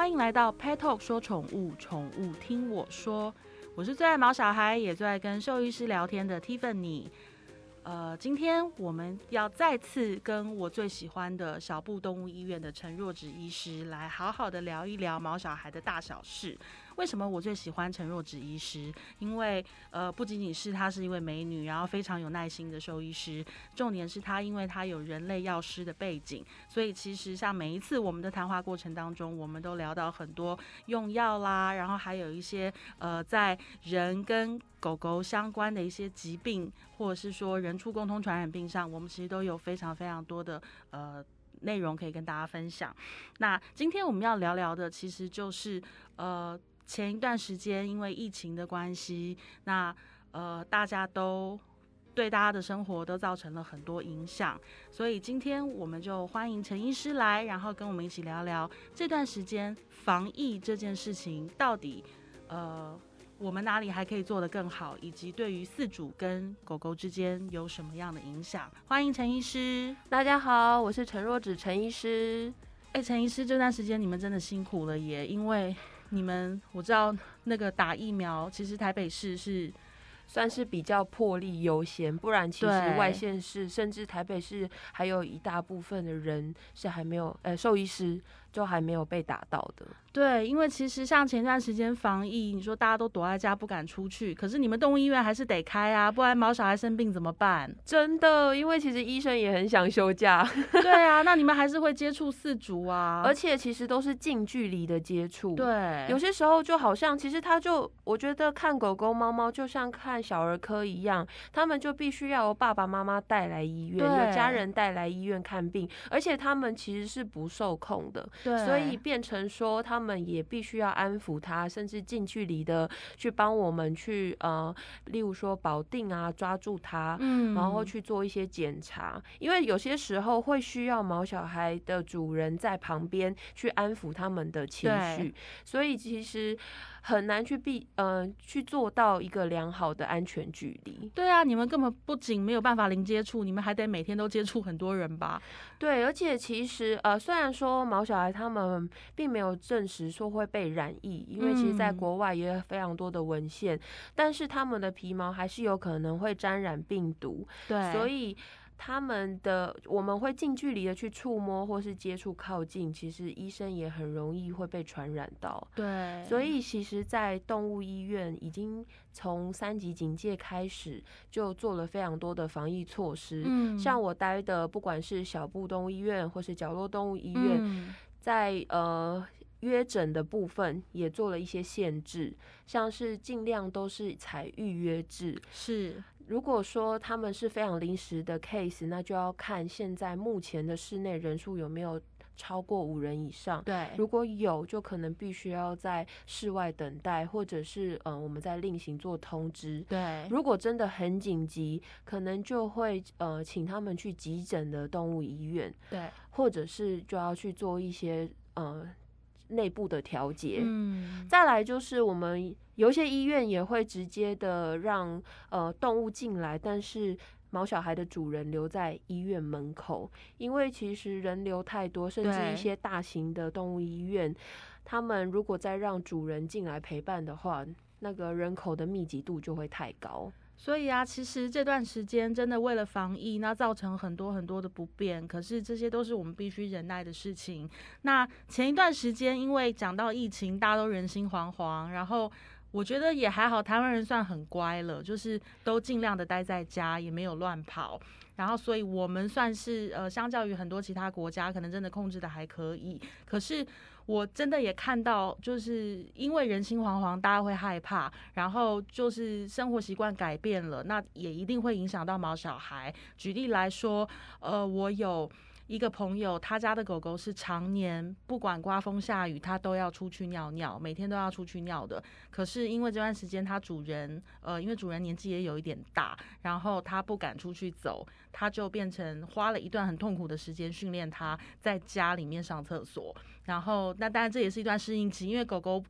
欢迎来到 Pet Talk 说宠物，宠物听我说。我是最爱毛小孩，也最爱跟兽医师聊天的 Tiffany。呃，今天我们要再次跟我最喜欢的小布动物医院的陈若芷医师来好好的聊一聊毛小孩的大小事。为什么我最喜欢陈若芷医师？因为呃，不仅仅是她是一位美女，然后非常有耐心的兽医师，重点是她因为她有人类药师的背景，所以其实像每一次我们的谈话过程当中，我们都聊到很多用药啦，然后还有一些呃，在人跟狗狗相关的一些疾病，或者是说人畜共通传染病上，我们其实都有非常非常多的呃内容可以跟大家分享。那今天我们要聊聊的，其实就是呃。前一段时间，因为疫情的关系，那呃，大家都对大家的生活都造成了很多影响，所以今天我们就欢迎陈医师来，然后跟我们一起聊聊这段时间防疫这件事情到底呃，我们哪里还可以做得更好，以及对于饲主跟狗狗之间有什么样的影响？欢迎陈医师，大家好，我是陈若芷陈医师。哎，陈医师，这段时间你们真的辛苦了耶，因为。你们我知道那个打疫苗，其实台北市是算是比较破例优先，不然其实外县市甚至台北市还有一大部分的人是还没有，呃，兽医师就还没有被打到的。对，因为其实像前段时间防疫，你说大家都躲在家不敢出去，可是你们动物医院还是得开啊，不然毛小孩生病怎么办？真的，因为其实医生也很想休假。对啊，那你们还是会接触四主啊，而且其实都是近距离的接触。对，有些时候就好像，其实他就我觉得看狗狗、猫猫就像看小儿科一样，他们就必须要由爸爸妈妈带来医院，有家人带来医院看病，而且他们其实是不受控的。对，所以变成说他。他们也必须要安抚他，甚至近距离的去帮我们去呃，例如说保定啊，抓住他，嗯，然后去做一些检查。因为有些时候会需要毛小孩的主人在旁边去安抚他们的情绪，所以其实。很难去避，嗯，去做到一个良好的安全距离。对啊，你们根本不仅没有办法零接触，你们还得每天都接触很多人吧？对，而且其实，呃，虽然说毛小孩他们并没有证实说会被染疫，因为其实在国外也有非常多的文献，但是他们的皮毛还是有可能会沾染病毒。对，所以。他们的我们会近距离的去触摸或是接触靠近，其实医生也很容易会被传染到。对，所以其实，在动物医院已经从三级警戒开始就做了非常多的防疫措施。嗯，像我待的不管是小布动物医院或是角落动物医院，在呃约诊的部分也做了一些限制，像是尽量都是采预约制。是。如果说他们是非常临时的 case，那就要看现在目前的室内人数有没有超过五人以上。对，如果有，就可能必须要在室外等待，或者是呃，我们再另行做通知。对，如果真的很紧急，可能就会呃，请他们去急诊的动物医院。对，或者是就要去做一些呃。内部的调节，嗯，再来就是我们有一些医院也会直接的让呃动物进来，但是毛小孩的主人留在医院门口，因为其实人流太多，甚至一些大型的动物医院，他们如果再让主人进来陪伴的话，那个人口的密集度就会太高。所以啊，其实这段时间真的为了防疫，那造成很多很多的不便。可是这些都是我们必须忍耐的事情。那前一段时间，因为讲到疫情，大家都人心惶惶，然后我觉得也还好，台湾人算很乖了，就是都尽量的待在家，也没有乱跑。然后，所以我们算是呃，相较于很多其他国家，可能真的控制的还可以。可是。我真的也看到，就是因为人心惶惶，大家会害怕，然后就是生活习惯改变了，那也一定会影响到毛小孩。举例来说，呃，我有。一个朋友，他家的狗狗是常年不管刮风下雨，它都要出去尿尿，每天都要出去尿的。可是因为这段时间，它主人，呃，因为主人年纪也有一点大，然后他不敢出去走，他就变成花了一段很痛苦的时间训练它在家里面上厕所。然后，那当然这也是一段适应期，因为狗狗。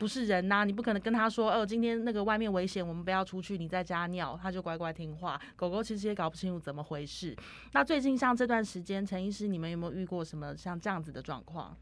不是人呐，你不可能跟他说，哦，今天那个外面危险，我们不要出去，你在家尿，他就乖乖听话。狗狗其实也搞不清楚怎么回事。那最近像这段时间，陈医师，你们有没有遇过什么像这样子的状况？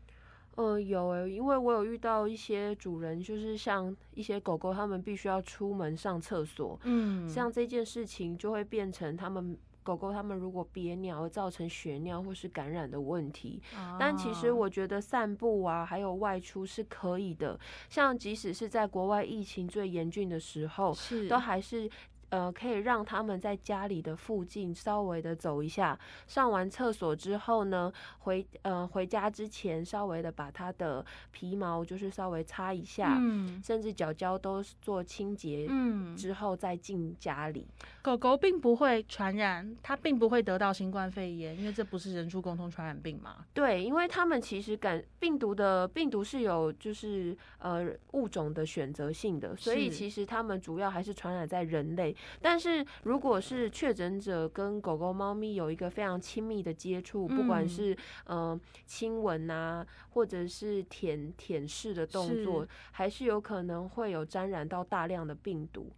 呃，有诶，因为我有遇到一些主人，就是像一些狗狗，他们必须要出门上厕所，嗯，像这件事情就会变成他们狗狗它们如果憋尿而造成血尿或是感染的问题。但其实我觉得散步啊，还有外出是可以的，像即使是在国外疫情最严峻的时候，是都还是。呃，可以让他们在家里的附近稍微的走一下，上完厕所之后呢，回呃回家之前稍微的把它的皮毛就是稍微擦一下，嗯，甚至脚脚都做清洁，嗯，之后再进家里。狗狗并不会传染，它并不会得到新冠肺炎，因为这不是人畜共同传染病嘛。对，因为他们其实感病毒的病毒是有就是呃物种的选择性的，所以其实他们主要还是传染在人类。但是，如果是确诊者跟狗狗、猫咪有一个非常亲密的接触，不管是嗯亲吻啊，或者是舔舔舐的动作，还是有可能会有沾染到大量的病毒。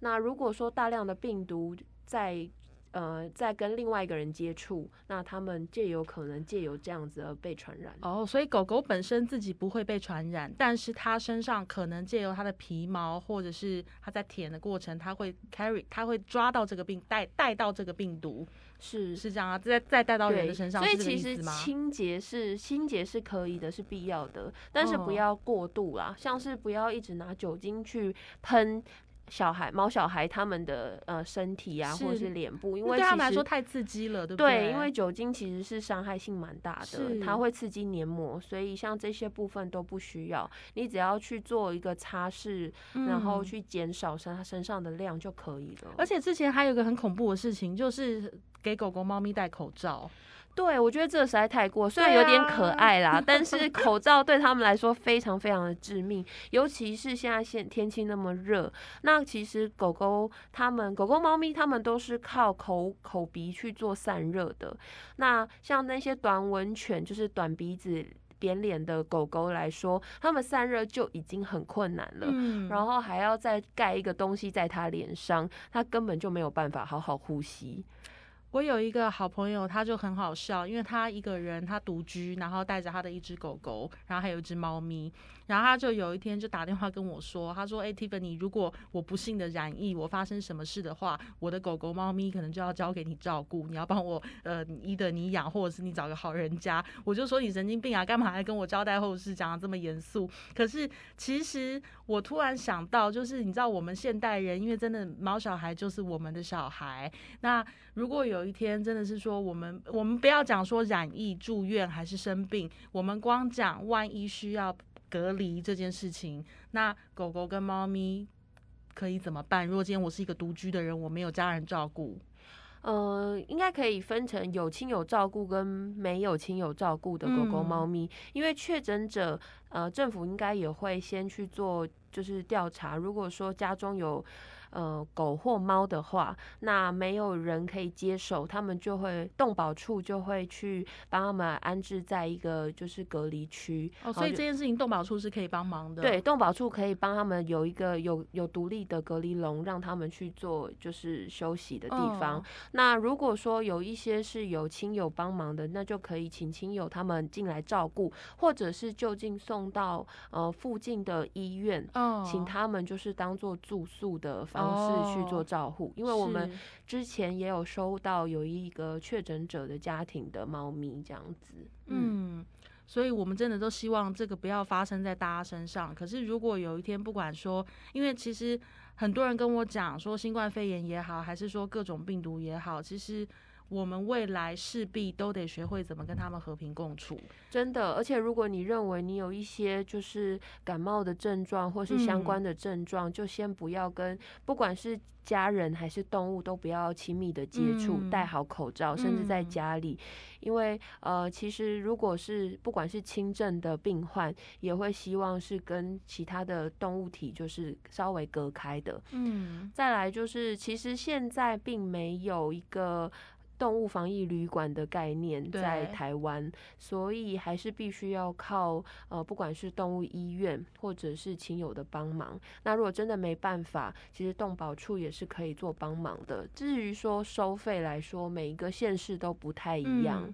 那如果说大量的病毒在呃，在跟另外一个人接触，那他们借有可能借由这样子而被传染。哦，所以狗狗本身自己不会被传染，但是它身上可能借由它的皮毛，或者是它在舔的过程，它会 carry，它会抓到这个病，带带到这个病毒，是是这样啊，再再带到人的身上。所以其实清洁是清洁是可以的，是必要的，但是不要过度啦，像是不要一直拿酒精去喷。小孩、猫小孩他们的呃身体啊，或者是脸部，因为对他们来说太刺激了，对不对？对，因为酒精其实是伤害性蛮大的，它会刺激黏膜，所以像这些部分都不需要。你只要去做一个擦拭，然后去减少身身上的量就可以了。而且之前还有一个很恐怖的事情，就是给狗狗、猫咪戴口罩。对，我觉得这实在太过，虽然有点可爱啦，但是口 罩对他们来说非常非常的致命，尤其是现在现天气那么热。那其实狗狗、它们狗狗、猫咪，它们都是靠口口鼻去做散热的。那像那些短吻犬，就是短鼻子、扁脸的狗狗来说，它们散热就已经很困难了，然后还要再盖一个东西在它脸上，它根本就没有办法好好呼吸。我有一个好朋友，他就很好笑，因为他一个人，他独居，然后带着他的一只狗狗，然后还有一只猫咪。然后他就有一天就打电话跟我说，他说：“哎，Tiffany，如果我不幸的染疫，我发生什么事的话，我的狗狗、猫咪可能就要交给你照顾，你要帮我，呃，一的你养，或者是你找个好人家。”我就说：“你神经病啊，干嘛还跟我交代后事，讲的这么严肃？”可是其实我突然想到，就是你知道，我们现代人，因为真的猫小孩就是我们的小孩。那如果有一天真的是说，我们我们不要讲说染疫住院还是生病，我们光讲万一需要。隔离这件事情，那狗狗跟猫咪可以怎么办？如果今天我是一个独居的人，我没有家人照顾，呃，应该可以分成有亲友照顾跟没有亲友照顾的狗狗、猫咪。因为确诊者，呃，政府应该也会先去做就是调查。如果说家中有呃，狗或猫的话，那没有人可以接手，他们就会动保处就会去帮他们安置在一个就是隔离区。哦，所以这件事情动保处是可以帮忙的。对，动保处可以帮他们有一个有有独立的隔离笼，让他们去做就是休息的地方。那如果说有一些是有亲友帮忙的，那就可以请亲友他们进来照顾，或者是就近送到呃附近的医院，请他们就是当做住宿的。方式去做照护，因为我们之前也有收到有一个确诊者的家庭的猫咪这样子，嗯，所以我们真的都希望这个不要发生在大家身上。可是如果有一天，不管说，因为其实很多人跟我讲说，新冠肺炎也好，还是说各种病毒也好，其实。我们未来势必都得学会怎么跟他们和平共处，真的。而且，如果你认为你有一些就是感冒的症状或是相关的症状，就先不要跟，不管是家人还是动物，都不要亲密的接触，戴好口罩，甚至在家里。因为，呃，其实如果是不管是轻症的病患，也会希望是跟其他的动物体就是稍微隔开的。嗯，再来就是，其实现在并没有一个。动物防疫旅馆的概念在台湾，所以还是必须要靠呃，不管是动物医院或者是亲友的帮忙。那如果真的没办法，其实动保处也是可以做帮忙的。至于说收费来说，每一个县市都不太一样。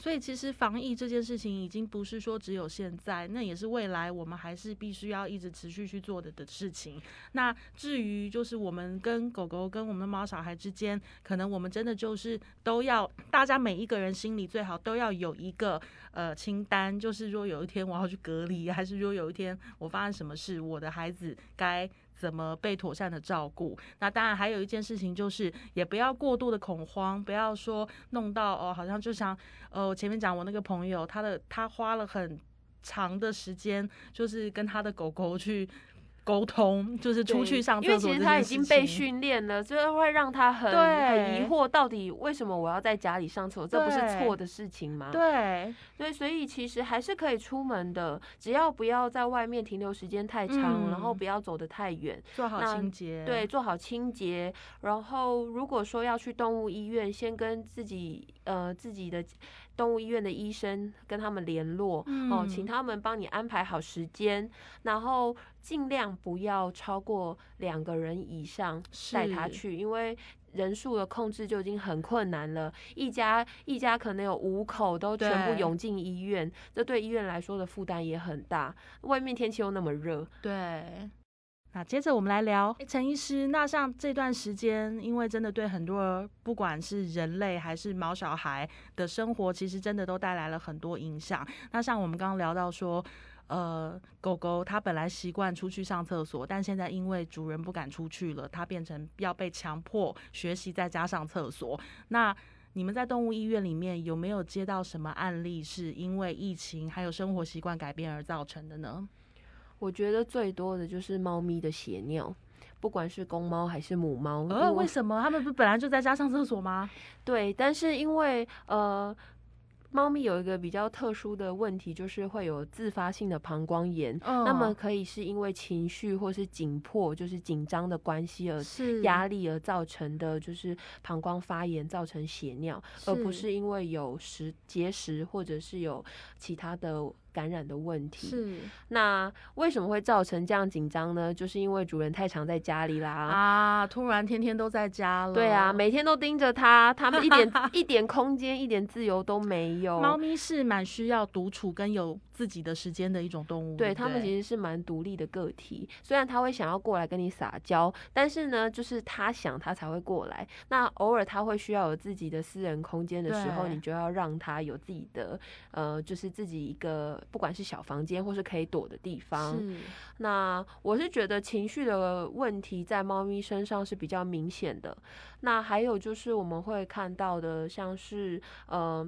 所以其实防疫这件事情已经不是说只有现在，那也是未来我们还是必须要一直持续去做的的事情。那至于就是我们跟狗狗跟我们的猫小孩之间，可能我们真的就是都要大家每一个人心里最好都要有一个呃清单，就是说有一天我要去隔离，还是说有一天我发生什么事，我的孩子该。怎么被妥善的照顾？那当然还有一件事情就是，也不要过度的恐慌，不要说弄到哦，好像就像呃前面讲我那个朋友，他的他花了很长的时间，就是跟他的狗狗去。沟通就是出去上厕所，因为其实他已经被训练了，就会让他很很疑惑，到底为什么我要在家里上厕所？这不是错的事情吗？对，对，所以其实还是可以出门的，只要不要在外面停留时间太长，然后不要走得太远，做好清洁。对，做好清洁。然后如果说要去动物医院，先跟自己呃自己的。动物医院的医生跟他们联络哦，请他们帮你安排好时间，然后尽量不要超过两个人以上带他去，因为人数的控制就已经很困难了。一家一家可能有五口都全部涌进医院，这对医院来说的负担也很大。外面天气又那么热，对。那接着我们来聊陈医师。那像这段时间，因为真的对很多不管是人类还是毛小孩的生活，其实真的都带来了很多影响。那像我们刚刚聊到说，呃，狗狗它本来习惯出去上厕所，但现在因为主人不敢出去了，它变成要被强迫学习在家上厕所。那你们在动物医院里面有没有接到什么案例，是因为疫情还有生活习惯改变而造成的呢？我觉得最多的就是猫咪的血尿，不管是公猫还是母猫。呃，为什么他们不本来就在家上厕所吗？对，但是因为呃。猫咪有一个比较特殊的问题，就是会有自发性的膀胱炎。那么可以是因为情绪或是紧迫，就是紧张的关系而压力而造成的，就是膀胱发炎造成血尿，而不是因为有石结石或者是有其他的感染的问题。是。那为什么会造成这样紧张呢？就是因为主人太常在家里啦。啊，突然天天都在家了。对啊，每天都盯着它，它们一点 一点空间、一点自由都没有。猫咪是蛮需要独处跟有自己的时间的一种动物，对，他们其实是蛮独立的个体。虽然他会想要过来跟你撒娇，但是呢，就是他想他才会过来。那偶尔他会需要有自己的私人空间的时候，你就要让他有自己的呃，就是自己一个不管是小房间或是可以躲的地方。那我是觉得情绪的问题在猫咪身上是比较明显的。那还有就是我们会看到的，像是呃。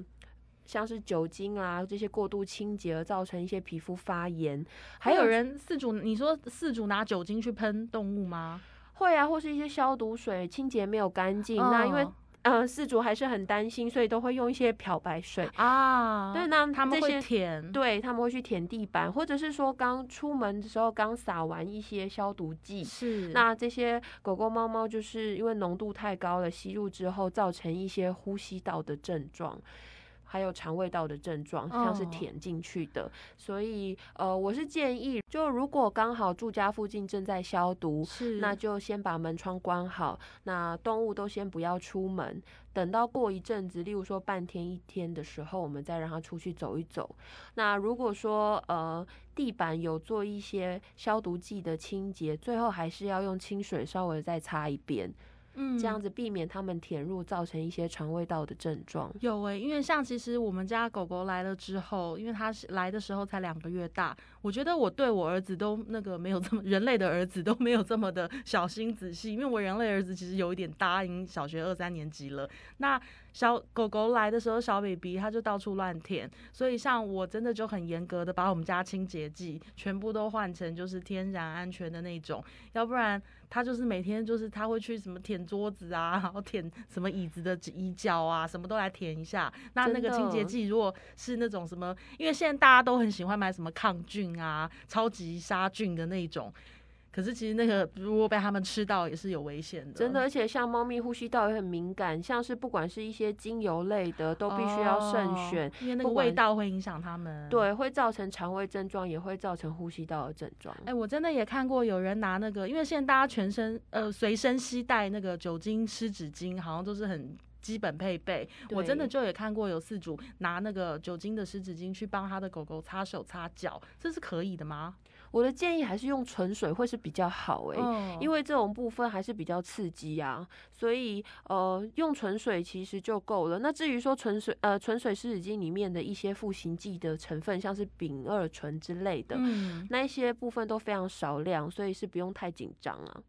像是酒精啊这些过度清洁而造成一些皮肤发炎，还有人饲主，你说饲主拿酒精去喷动物吗？会啊，或是一些消毒水清洁没有干净，那因为呃饲主还是很担心，所以都会用一些漂白水啊。对，那他们会舔，对他们会去舔地板，或者是说刚出门的时候刚撒完一些消毒剂，是那这些狗狗猫猫就是因为浓度太高了，吸入之后造成一些呼吸道的症状。还有肠胃道的症状，像是舔进去的，所以呃，我是建议，就如果刚好住家附近正在消毒，是，那就先把门窗关好，那动物都先不要出门，等到过一阵子，例如说半天一天的时候，我们再让它出去走一走。那如果说呃地板有做一些消毒剂的清洁，最后还是要用清水稍微再擦一遍。嗯，这样子避免它们舔入，造成一些肠胃道的症状。有诶，因为像其实我们家狗狗来了之后，因为它是来的时候才两个月大，我觉得我对我儿子都那个没有这么 人类的儿子都没有这么的小心仔细，因为我人类儿子其实有一点大，已经小学二三年级了。那小狗狗来的时候，小 baby 它就到处乱舔，所以像我真的就很严格的把我们家清洁剂全部都换成就是天然安全的那种，要不然。他就是每天就是他会去什么舔桌子啊，然后舔什么椅子的椅脚啊，什么都来舔一下。那那个清洁剂如果是那种什么，因为现在大家都很喜欢买什么抗菌啊、超级杀菌的那种。可是其实那个如果被他们吃到也是有危险的，真的。而且像猫咪呼吸道也很敏感，像是不管是一些精油类的，都必须要慎选，因为那个味道会影响它们。对，会造成肠胃症状，也会造成呼吸道的症状。哎，我真的也看过有人拿那个，因为现在大家全身呃随身携带那个酒精湿纸巾，好像都是很。基本配备。我真的就也看过有四主拿那个酒精的湿纸巾去帮他的狗狗擦手擦脚，这是可以的吗？我的建议还是用纯水会是比较好哎，因为这种部分还是比较刺激啊，所以呃用纯水其实就够了。那至于说纯水呃纯水湿纸巾里面的一些赋形剂的成分，像是丙二醇之类的，那一些部分都非常少量，所以是不用太紧张啊。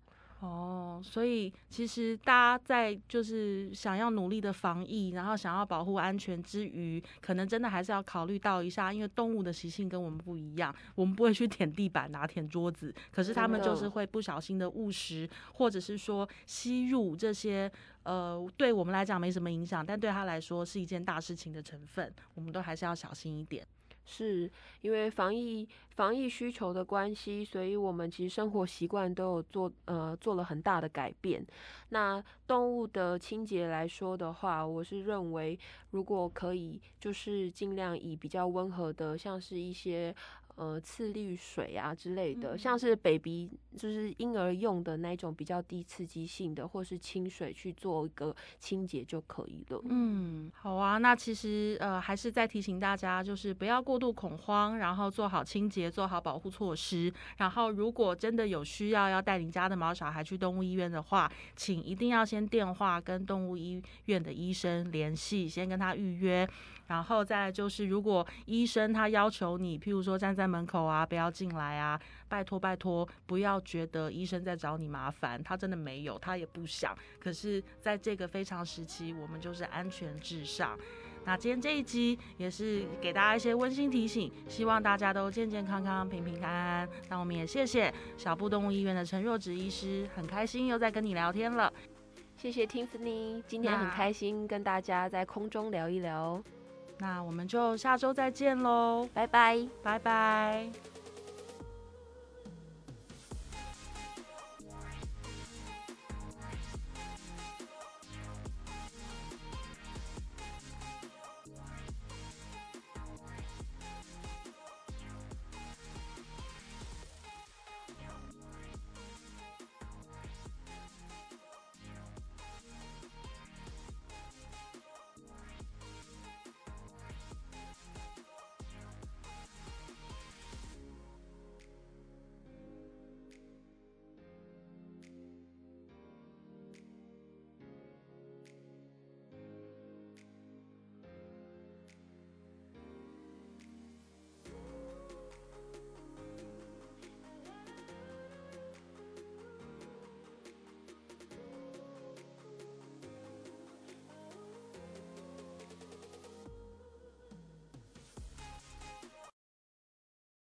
哦，所以其实大家在就是想要努力的防疫，然后想要保护安全之余，可能真的还是要考虑到一下，因为动物的习性跟我们不一样，我们不会去舔地板、拿舔桌子，可是他们就是会不小心的误食，或者是说吸入这些呃，对我们来讲没什么影响，但对他来说是一件大事情的成分，我们都还是要小心一点。是因为防疫防疫需求的关系，所以我们其实生活习惯都有做呃做了很大的改变。那动物的清洁来说的话，我是认为如果可以，就是尽量以比较温和的，像是一些。呃，次氯水啊之类的，像是 baby 就是婴儿用的那种比较低刺激性的，或是清水去做一个清洁就可以了。嗯，好啊。那其实呃，还是再提醒大家，就是不要过度恐慌，然后做好清洁，做好保护措施。然后，如果真的有需要要带你家的毛小孩去动物医院的话，请一定要先电话跟动物医院的医生联系，先跟他预约。然后再就是，如果医生他要求你，譬如说站在门口啊，不要进来啊，拜托拜托，不要觉得医生在找你麻烦，他真的没有，他也不想。可是，在这个非常时期，我们就是安全至上。那今天这一集也是给大家一些温馨提醒，希望大家都健健康康、平平安安。那我们也谢谢小布动物医院的陈若芷医师，很开心又在跟你聊天了。谢谢 Tiffany，今天很开心跟大家在空中聊一聊。那我们就下周再见喽，拜拜，拜拜。